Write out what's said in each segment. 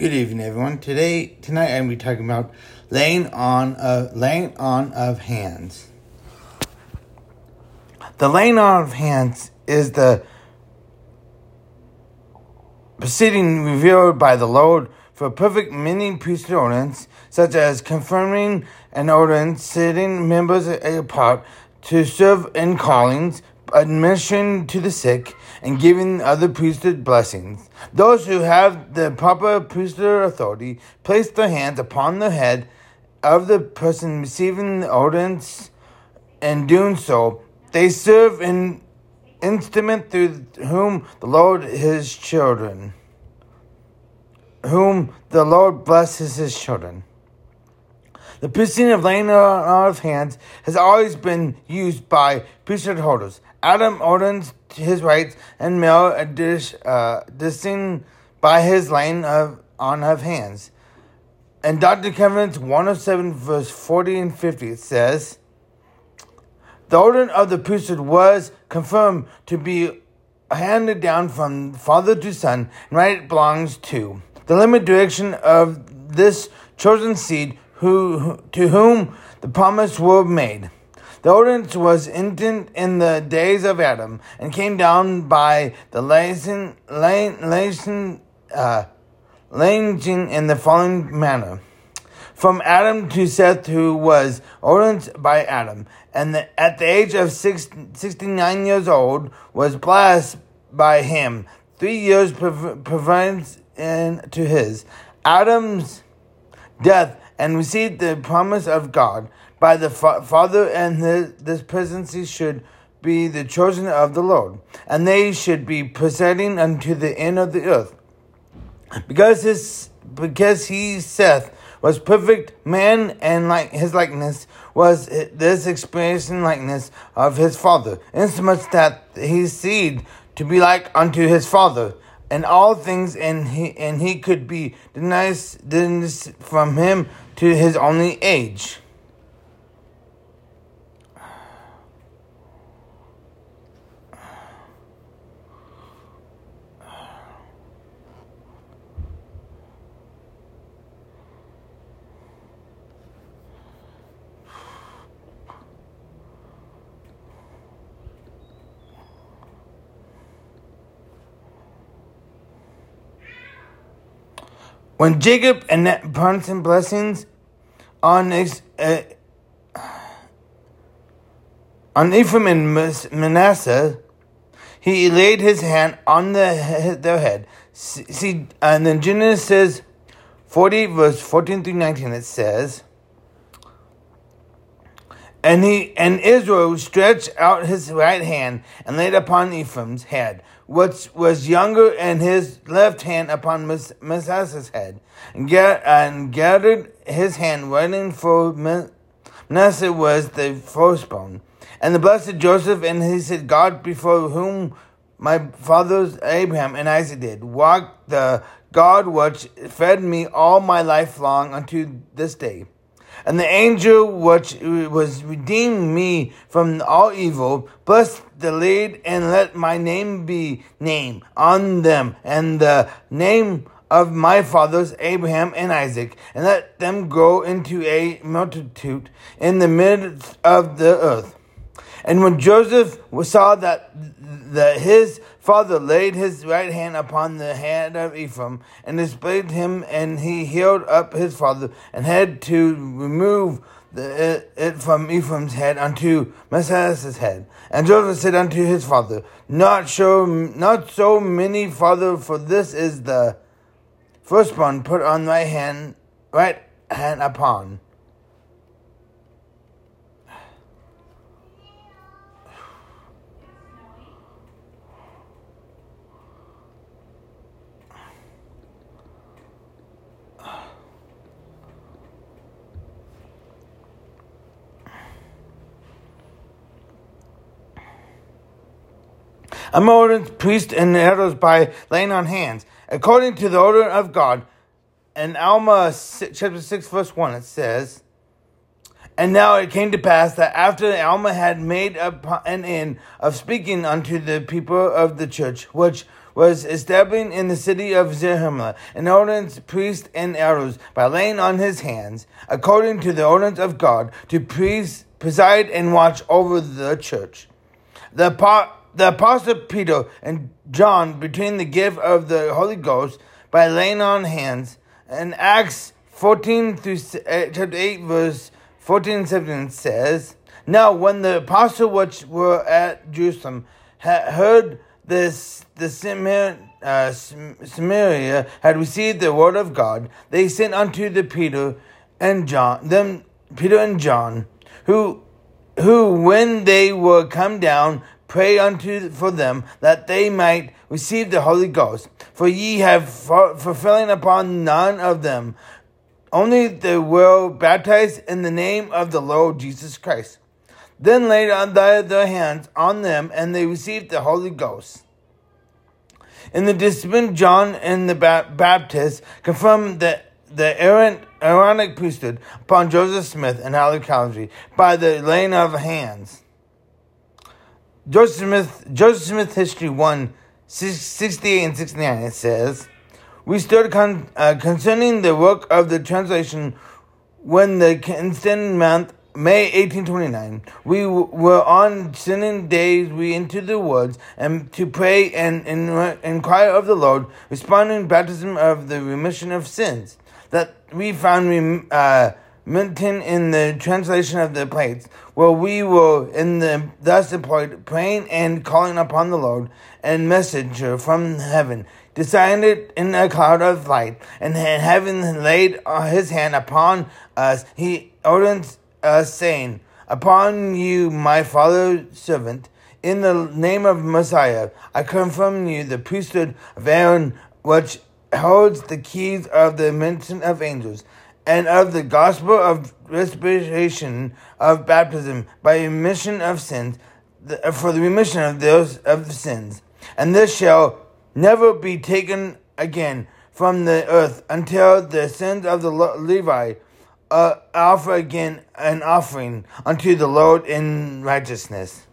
Good evening, everyone. Today, tonight, I'm going to be talking about laying on of laying on of hands. The laying on of hands is the proceeding revealed by the Lord for perfect many priesthood ordinance, such as confirming an ordinance, setting members apart to serve in callings, administering to the sick, and giving other priesthood blessings. Those who have the proper priesthood authority place their hands upon the head of the person receiving the ordinance, and doing so, they serve an instrument through whom the Lord his children, whom the Lord blesses his children. The priesthood of laying on of hands has always been used by priesthood holders. Adam ordens his rights and male uh, distinct by his laying of, on of hands. And Dr. Covenants 107, verse 40 and 50, says, The order of the priesthood was confirmed to be handed down from father to son, and right it belongs to the limited direction of this chosen seed who, to whom the promise were made. The ordinance was intent in the days of Adam and came down by the lacing, uh, in the following manner. From Adam to Seth, who was ordained by Adam, and the, at the age of six, 69 years old, was blessed by him. Three years provides in to his. Adam's death and received the promise of God by the fa- Father, and the, this presidency should be the chosen of the Lord, and they should be presenting unto the end of the earth. Because his because he saith was perfect man and like his likeness was this experiencing likeness of his father, insomuch that his seed to be like unto his father and all things, and he and he could be denied from him to his only age. When Jacob and pronounced blessings on uh, on Ephraim and Manasseh, he laid his hand on the, their head. See, and then Genesis 40, verse 14 through 19, it says, and he and Israel stretched out his right hand and laid upon Ephraim's head, which was younger, and his left hand upon Manasseh's head, and, gathered his hand, waiting for Manasseh was the firstborn. And the blessed Joseph, and he said, God before whom my fathers Abraham and Isaac did, walk the God which fed me all my life long unto this day. And the angel which was redeemed me from all evil, bless the lead and let my name be named on them, and the name of my fathers Abraham and Isaac, and let them go into a multitude in the midst of the earth. And when Joseph saw that the, his father laid his right hand upon the hand of Ephraim and displayed him, and he healed up his father, and had to remove the, it, it from Ephraim's head unto Manasseh's head. And Joseph said unto his father, Not so, not so many, father, for this is the firstborn put on right hand, right hand upon. I'm ordered priest and elders by laying on hands, according to the order of God. In Alma chapter 6, verse 1, it says, And now it came to pass that after Alma had made an end of speaking unto the people of the church, which was establishing in the city of Zarahemla an ordinance, priest and elders, by laying on his hands, according to the ordinance of God, to preside and watch over the church. The, the apostle Peter and John, between the gift of the Holy Ghost, by laying on hands, in Acts 14 through uh, chapter 8, verse 14 and 17 says, Now when the apostles which were at Jerusalem had heard this, the uh, Samaria had received the word of God, they sent unto the Peter and John, them Peter and John, who, who when they were come down, pray unto for them that they might receive the Holy Ghost. For ye have fulfilling upon none of them, only they were baptized in the name of the Lord Jesus Christ. Then laid on their hands on them, and they received the Holy Ghost. In the discipline, John and the Baptist confirmed the, the errant, Aaronic priesthood upon Joseph Smith and Oliver Cowdery by the laying of hands. Joseph Smith, Joseph Smith History 1, 68 and 69, it says, We stood con, uh, concerning the work of the translation when the instant month May 1829, we were on sinning days, we into the woods, and to pray and, inquire of the Lord, responding baptism of the remission of sins. That we found uh, written in the translation of the plates, where we were in the thus employed, praying and calling upon the Lord, and messenger from heaven, descended in a cloud of light, and having laid his hand upon us, he ordered uh, saying, Upon you, my father servant, in the name of Messiah, I confirm you the priesthood of Aaron, which holds the keys of the mention of angels, and of the gospel of respiration of baptism by remission of sins, for the remission of those of the sins. And this shall never be taken again from the earth until the sins of the Levi uh, offer again an offering unto the Lord in righteousness.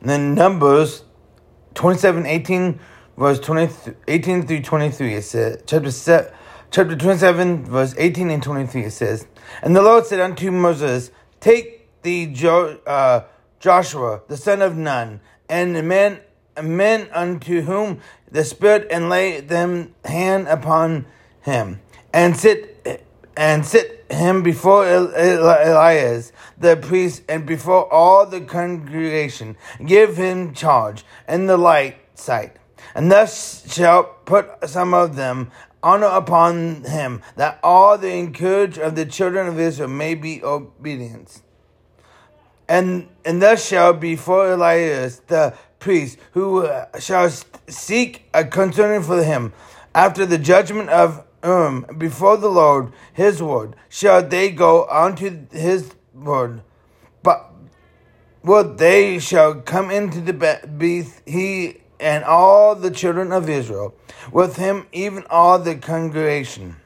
Then Numbers 27, 18, verse 20, 18 through 23, it says, chapter, se, chapter 27, verse 18 and 23, it says, And the Lord said unto Moses, Take thee jo, uh, Joshua, the son of Nun, and the men men unto whom the Spirit and lay them hand upon him, and sit and sit him before Elias the priest and before all the congregation. Give him charge in the light sight, and thus shall put some of them honor upon him, that all the encourage of the children of Israel may be obedient. And and thus shall before Elias the priest who shall seek a concerning for him after the judgment of um before the Lord his word shall they go unto his word but what they shall come into the beast he and all the children of Israel with him even all the congregation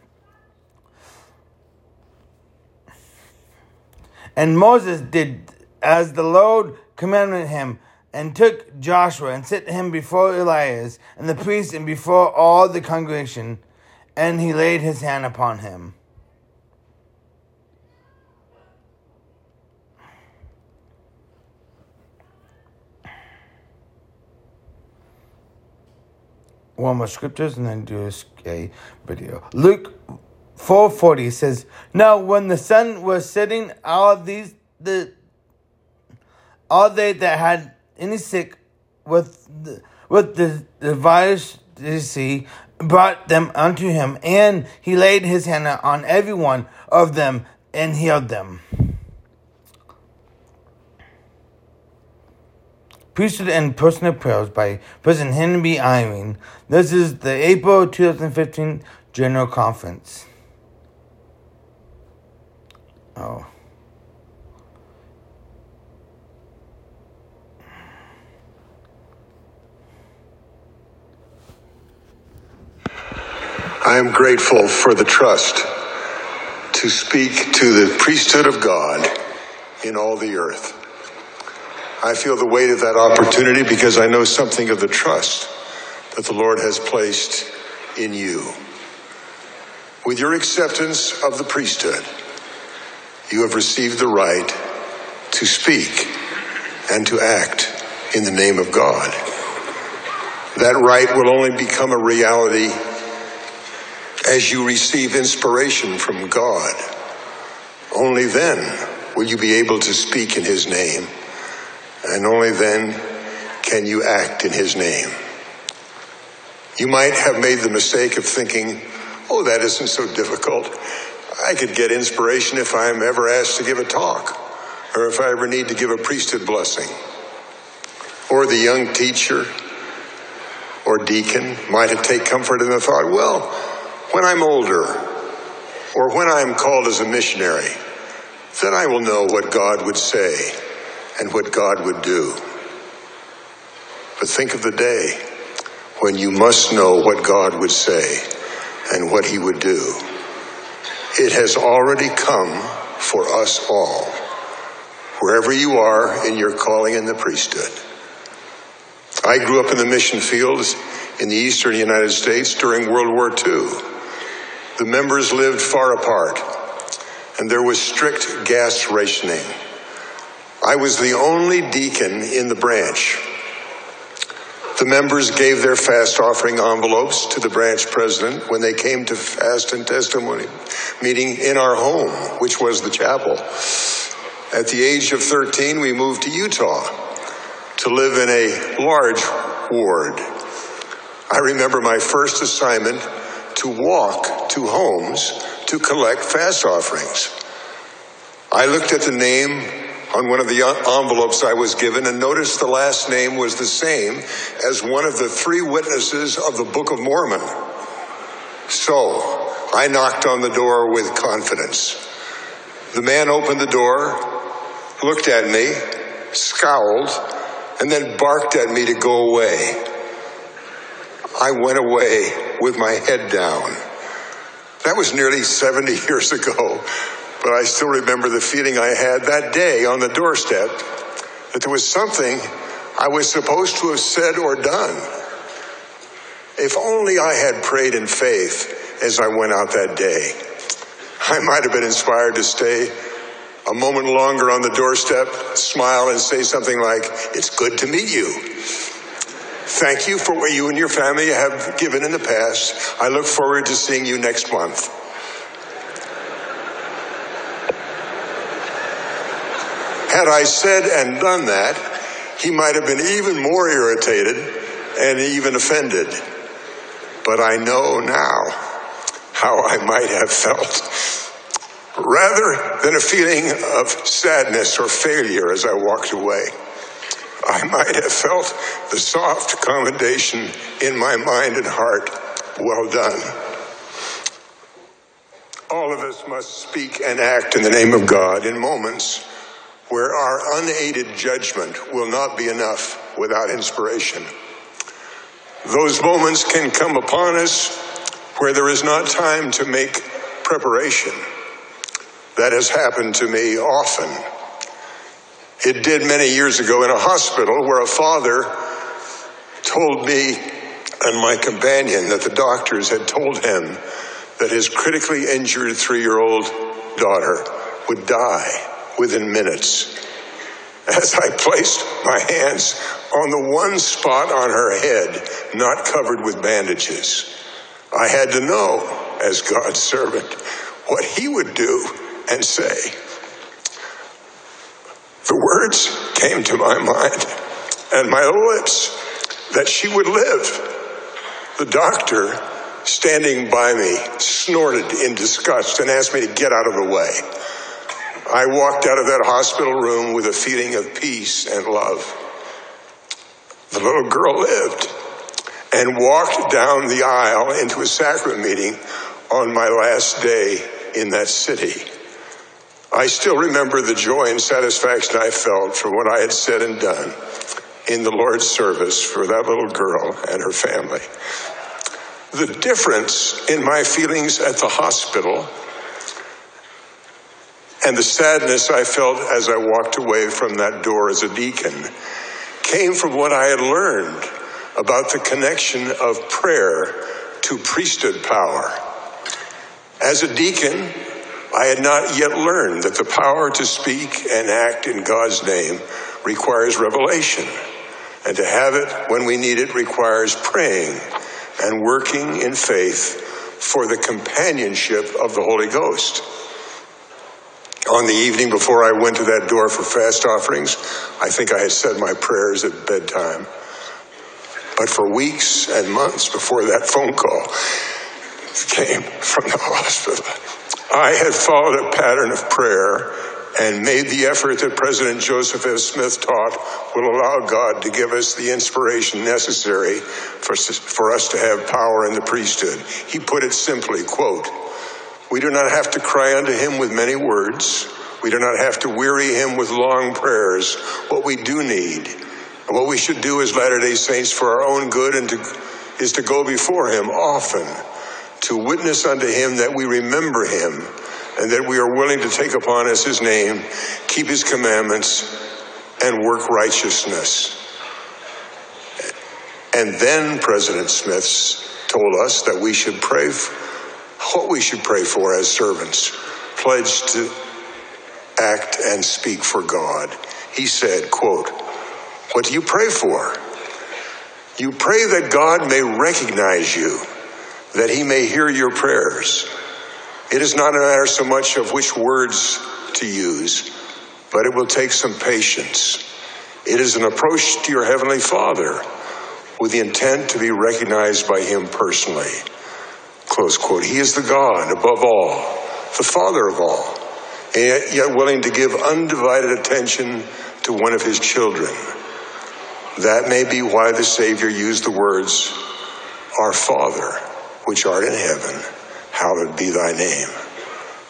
and Moses did as the Lord commanded him and took Joshua and set him before Elias and the priest and before all the congregation, and he laid his hand upon him. One more scriptures and then do a video. Luke 440 says, Now when the sun was setting, all these the all they that had any sick with the, with the, the virus disease brought them unto him, and he laid his hand on every one of them and healed them. Priesthood and Personal Prayers by President Henry B. Eyring. This is the April 2015 General Conference. Oh. I am grateful for the trust to speak to the priesthood of God in all the earth. I feel the weight of that opportunity because I know something of the trust that the Lord has placed in you. With your acceptance of the priesthood, you have received the right to speak and to act in the name of God. That right will only become a reality as you receive inspiration from God. Only then will you be able to speak in His name, and only then can you act in His name. You might have made the mistake of thinking, oh, that isn't so difficult. I could get inspiration if I'm ever asked to give a talk, or if I ever need to give a priesthood blessing. Or the young teacher or deacon might have take comfort in the thought, well, when I'm older, or when I'm called as a missionary, then I will know what God would say and what God would do. But think of the day when you must know what God would say and what he would do. It has already come for us all, wherever you are in your calling in the priesthood. I grew up in the mission fields in the eastern United States during World War II. The members lived far apart, and there was strict gas rationing. I was the only deacon in the branch. The members gave their fast offering envelopes to the branch president when they came to fast and testimony meeting in our home, which was the chapel. At the age of 13, we moved to Utah to live in a large ward. I remember my first assignment to walk to homes to collect fast offerings. I looked at the name on one of the envelopes I was given and noticed the last name was the same as one of the three witnesses of the Book of Mormon. So I knocked on the door with confidence. The man opened the door, looked at me, scowled, and then barked at me to go away. I went away with my head down. That was nearly 70 years ago, but I still remember the feeling I had that day on the doorstep that there was something I was supposed to have said or done. If only I had prayed in faith as I went out that day, I might have been inspired to stay a moment longer on the doorstep, smile, and say something like, It's good to meet you. Thank you for what you and your family have given in the past. I look forward to seeing you next month. Had I said and done that, he might have been even more irritated and even offended. But I know now how I might have felt rather than a feeling of sadness or failure as I walked away. I might have felt the soft commendation in my mind and heart. Well done. All of us must speak and act in the name of God in moments where our unaided judgment will not be enough without inspiration. Those moments can come upon us where there is not time to make preparation. That has happened to me often. It did many years ago in a hospital where a father told me and my companion that the doctors had told him that his critically injured three year old daughter would die within minutes. As I placed my hands on the one spot on her head not covered with bandages, I had to know, as God's servant, what he would do and say. The words came to my mind and my lips that she would live. The doctor, standing by me, snorted in disgust and asked me to get out of the way. I walked out of that hospital room with a feeling of peace and love. The little girl lived and walked down the aisle into a sacrament meeting on my last day in that city. I still remember the joy and satisfaction I felt for what I had said and done in the Lord's service for that little girl and her family. The difference in my feelings at the hospital And the sadness I felt as I walked away from that door as a deacon came from what I had learned about the connection of prayer to priesthood power. As a deacon, I had not yet learned that the power to speak and act in God's name requires revelation, and to have it when we need it requires praying and working in faith for the companionship of the Holy Ghost. On the evening before I went to that door for fast offerings, I think I had said my prayers at bedtime. But for weeks and months before that phone call came from the hospital, I had followed a pattern of prayer and made the effort that President Joseph F. Smith taught will allow God to give us the inspiration necessary for, for us to have power in the priesthood. He put it simply, quote, we do not have to cry unto him with many words. We do not have to weary him with long prayers. What we do need, and what we should do as Latter-day Saints for our own good and to, is to go before him often, to witness unto him that we remember him and that we are willing to take upon us his name, keep his commandments, and work righteousness. And then President Smith told us that we should pray, what we should pray for as servants, pledged to act and speak for God. He said, quote, what do you pray for? You pray that God may recognize you, that he may hear your prayers it is not a matter so much of which words to use, but it will take some patience. It is an approach to your Heavenly Father with the intent to be recognized by Him personally. Close quote. He is the God above all, the Father of all, and yet willing to give undivided attention to one of His children. That may be why the Savior used the words, Our Father, which art in heaven hallowed be thy name.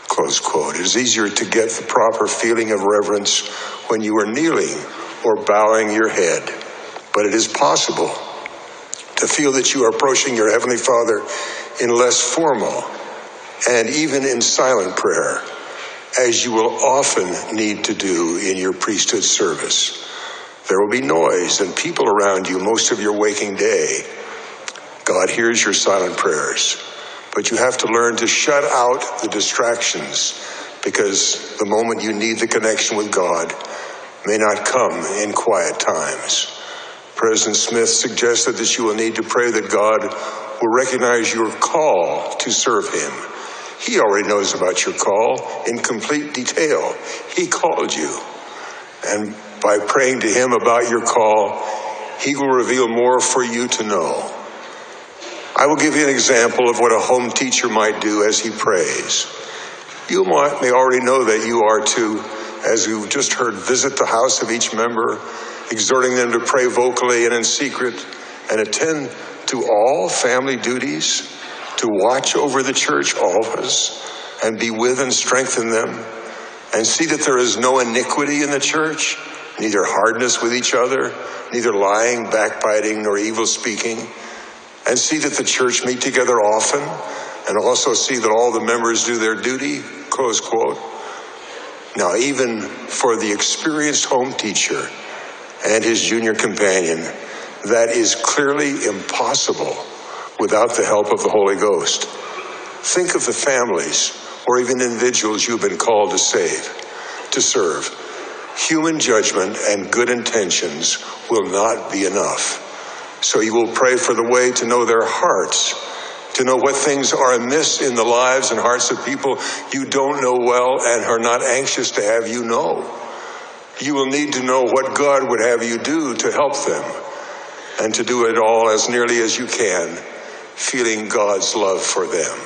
Close quote. It is easier to get the proper feeling of reverence when you are kneeling or bowing your head, but it is possible to feel that you are approaching your Heavenly Father in less formal and even in silent prayer, as you will often need to do in your priesthood service. There will be noise and people around you most of your waking day. God hears your silent prayers. But you have to learn to shut out the distractions because the moment you need the connection with God may not come in quiet times. President Smith suggested that you will need to pray that God will recognize your call to serve Him. He already knows about your call in complete detail. He called you. And by praying to Him about your call, He will reveal more for you to know. I will give you an example of what a home teacher might do as he prays. You might, may already know that you are to, as you've just heard, visit the house of each member, exhorting them to pray vocally and in secret, and attend to all family duties, to watch over the church always, and be with and strengthen them, and see that there is no iniquity in the church, neither hardness with each other, neither lying, backbiting, nor evil speaking and see that the church meet together often and also see that all the members do their duty, close quote. Now, even for the experienced home teacher and his junior companion, that is clearly impossible without the help of the Holy Ghost. Think of the families or even individuals you've been called to save, to serve. Human judgment and good intentions will not be enough. So you will pray for the way to know their hearts, to know what things are amiss in the lives and hearts of people you don't know well and are not anxious to have you know. You will need to know what God would have you do to help them and to do it all as nearly as you can, feeling God's love for them.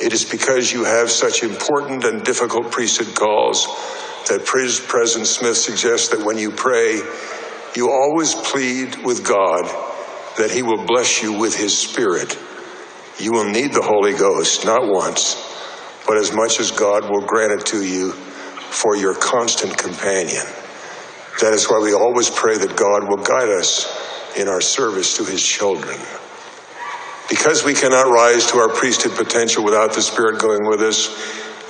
It is because you have such important and difficult priesthood calls that President Smith suggests that when you pray, you always plead with God that He will bless you with His Spirit. You will need the Holy Ghost, not once, but as much as God will grant it to you for your constant companion. That is why we always pray that God will guide us in our service to His children. Because we cannot rise to our priesthood potential without the Spirit going with us,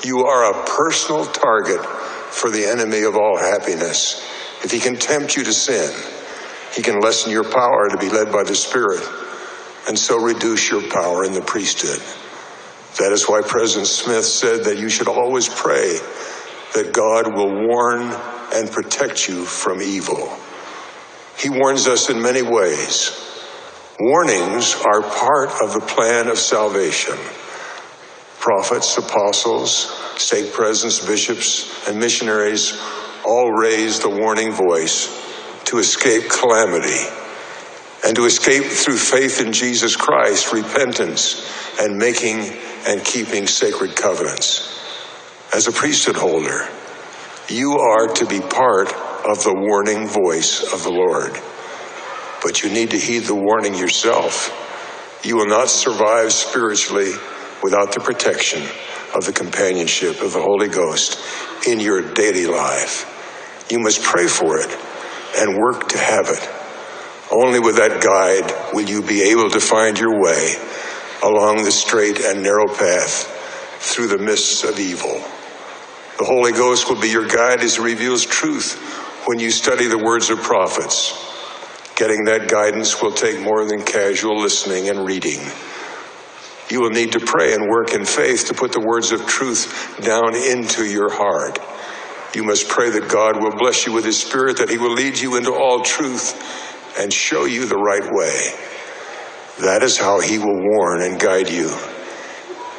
You are a personal target for the enemy of all happiness. If he can tempt you to sin, he can lessen your power to be led by the Spirit and so reduce your power in the priesthood. That is why President Smith said that you should always pray that God will warn and protect you from evil. He warns us in many ways. Warnings are part of the plan of salvation. Prophets, apostles, state presidents, bishops, and missionaries all raise the warning voice to escape calamity and to escape through faith in Jesus Christ, repentance, and making and keeping sacred covenants. As a priesthood holder, you are to be part of the warning voice of the Lord. But you need to heed the warning yourself. You will not survive spiritually without the protection of the companionship of the Holy Ghost in your daily life. You must pray for it and work to have it. Only with that guide will you be able to find your way along the straight and narrow path through the mists of evil. The Holy Ghost will be your guide as He reveals truth when you study the words of prophets. Getting that guidance will take more than casual listening and reading. You will need to pray and work in faith to put the words of truth down into your heart. You must pray that God will bless you with His Spirit, that He will lead you into all truth and show you the right way. That is how He will warn and guide you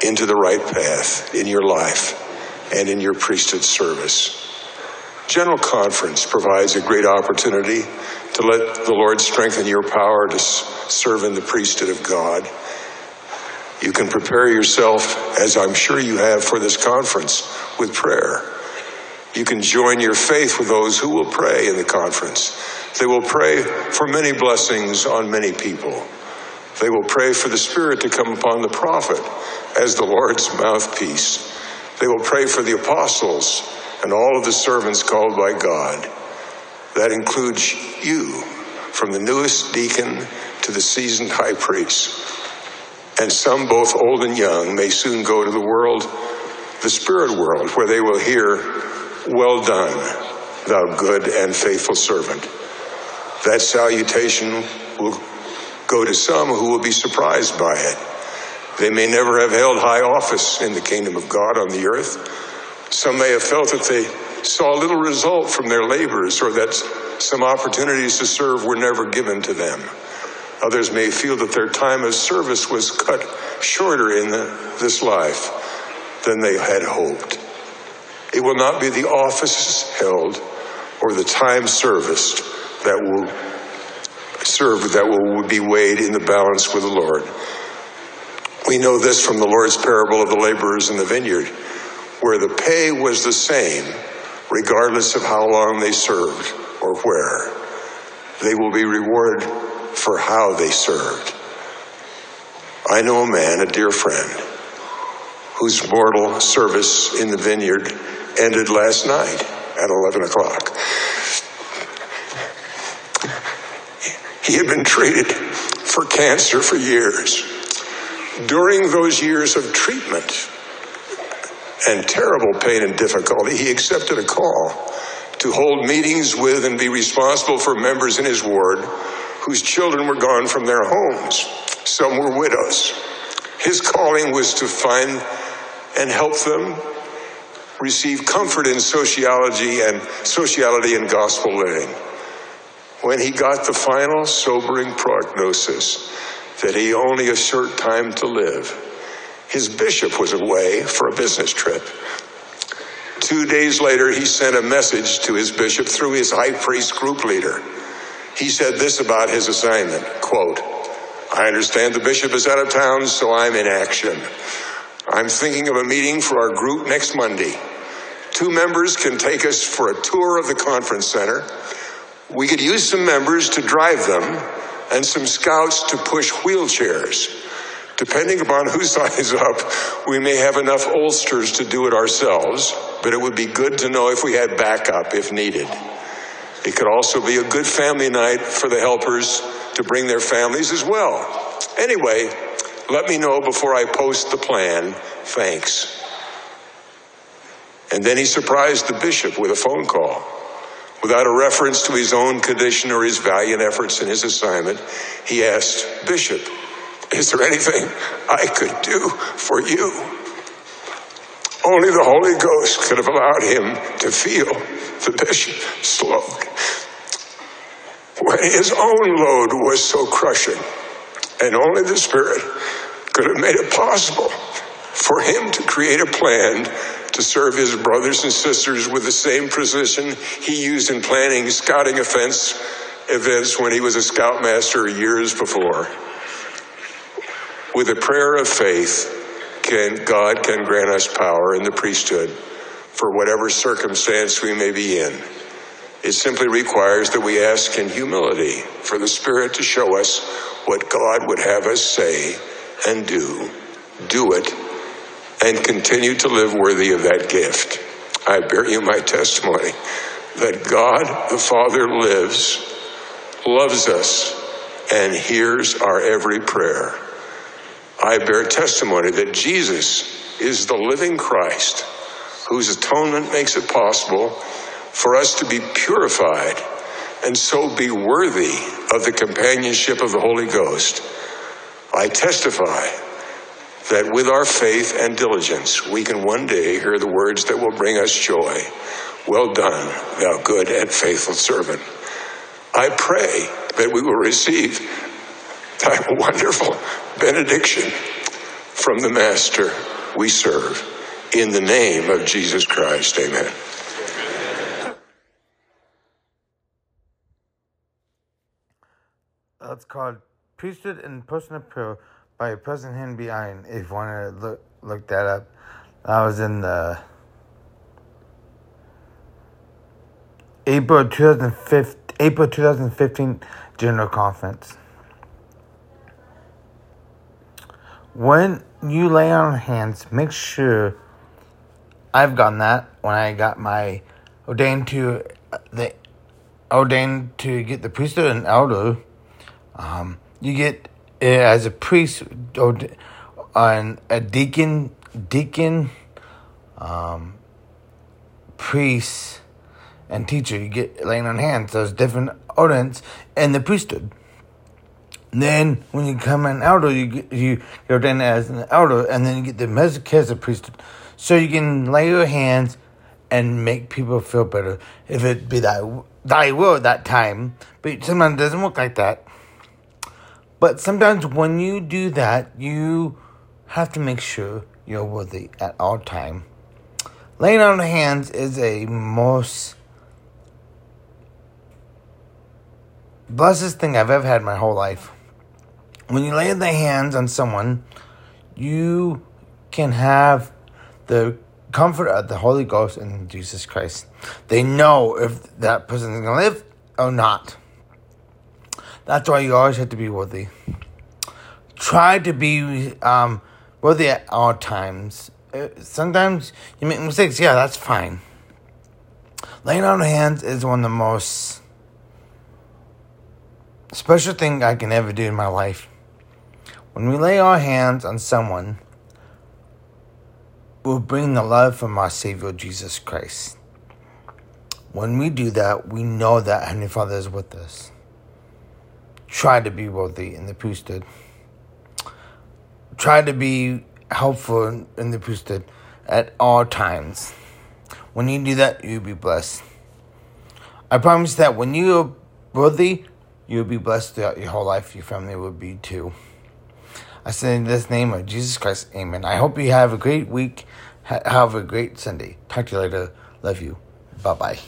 into the right path in your life and in your priesthood service. General Conference provides a great opportunity to let the Lord strengthen your power to serve in the priesthood of God. You can prepare yourself, as I'm sure you have for this conference, with prayer. You can join your faith with those who will pray in the conference. They will pray for many blessings on many people. They will pray for the Spirit to come upon the prophet as the Lord's mouthpiece. They will pray for the apostles and all of the servants called by God. That includes you, from the newest deacon to the seasoned high priest. And some, both old and young, may soon go to the world, the spirit world, where they will hear, Well done, thou good and faithful servant. That salutation will go to some who will be surprised by it. They may never have held high office in the kingdom of God on the earth. Some may have felt that they saw little result from their labors or that some opportunities to serve were never given to them. Others may feel that their time of service was cut shorter in the, this life than they had hoped. It will not be the offices held or the time serviced that will serve that will be weighed in the balance with the Lord. We know this from the Lord's parable of the laborers in the vineyard, where the pay was the same regardless of how long they served or where. They will be rewarded for how they served. I know a man, a dear friend, whose mortal service in the vineyard ended last night at 11 o'clock. He had been treated for cancer for years. During those years of treatment and terrible pain and difficulty, he accepted a call to hold meetings with and be responsible for members in his ward whose children were gone from their homes. Some were widows. His calling was to find and help them receive comfort in sociology and sociality and gospel living when he got the final sobering prognosis that he only a short time to live. His bishop was away for a business trip. Two days later, he sent a message to his bishop through his high priest group leader. He said this about his assignment, quote, I understand the bishop is out of town, so I'm in action. I'm thinking of a meeting for our group next Monday. Two members can take us for a tour of the conference center we could use some members to drive them and some scouts to push wheelchairs. Depending upon who signs up, we may have enough ulsters to do it ourselves, but it would be good to know if we had backup if needed. It could also be a good family night for the helpers to bring their families as well. Anyway, let me know before I post the plan. Thanks. And then he surprised the bishop with a phone call. Without a reference to his own condition or his valiant efforts in his assignment, he asked, Bishop, is there anything I could do for you? Only the Holy Ghost could have allowed him to feel the bishop's load. When his own load was so crushing, and only the Spirit could have made it possible for him to create a plan to serve his brothers and sisters with the same precision he used in planning scouting offense events when he was a scoutmaster years before. With a prayer of faith, can, God can grant us power in the priesthood for whatever circumstance we may be in. It simply requires that we ask in humility for the Spirit to show us what God would have us say and do. Do it and continue to live worthy of that gift. I bear you my testimony that God the Father lives, loves us, and hears our every prayer. I bear testimony that Jesus is the living Christ whose atonement makes it possible for us to be purified and so be worthy of the companionship of the Holy Ghost. I testify that with our faith and diligence, we can one day hear the words that will bring us joy. Well done, thou good and faithful servant. I pray that we will receive that wonderful benediction from the Master we serve. In the name of Jesus Christ, amen. That's called Priesthood and Personal Prayer by President Henry Eyring. If you want to look look that up, that was in the April 2015, April 2015 General Conference. When you lay on hands, make sure I've gotten that when I got my ordained to the ordained to get the priesthood and elder. Um, you get uh, as a priest or uh, a deacon, deacon, um, priest, and teacher. You get laying on hands. Those different ordinance and the priesthood. then when you come an elder, you get you you're ordained as an elder, and then you get the Melchizedek priesthood, so you can lay your hands and make people feel better. If it be thy thy will at that time, but sometimes it doesn't work like that. But sometimes when you do that, you have to make sure you're worthy at all time. Laying on the hands is a most blessed thing I've ever had in my whole life. When you lay the hands on someone, you can have the comfort of the Holy Ghost and Jesus Christ. They know if that person is going to live or not. That's why you always have to be worthy. Try to be um, worthy at all times. Uh, sometimes you make mistakes. Yeah, that's fine. Laying on hands is one of the most special thing I can ever do in my life. When we lay our hands on someone, we'll bring the love from our Savior Jesus Christ. When we do that, we know that Heavenly Father is with us. Try to be worthy in the priesthood. Try to be helpful in the priesthood at all times. When you do that, you'll be blessed. I promise that when you're worthy, you'll be blessed throughout your whole life. Your family will be too. I say in this name of Jesus Christ, amen. I hope you have a great week. have a great Sunday. Talk to you later. Love you. Bye bye.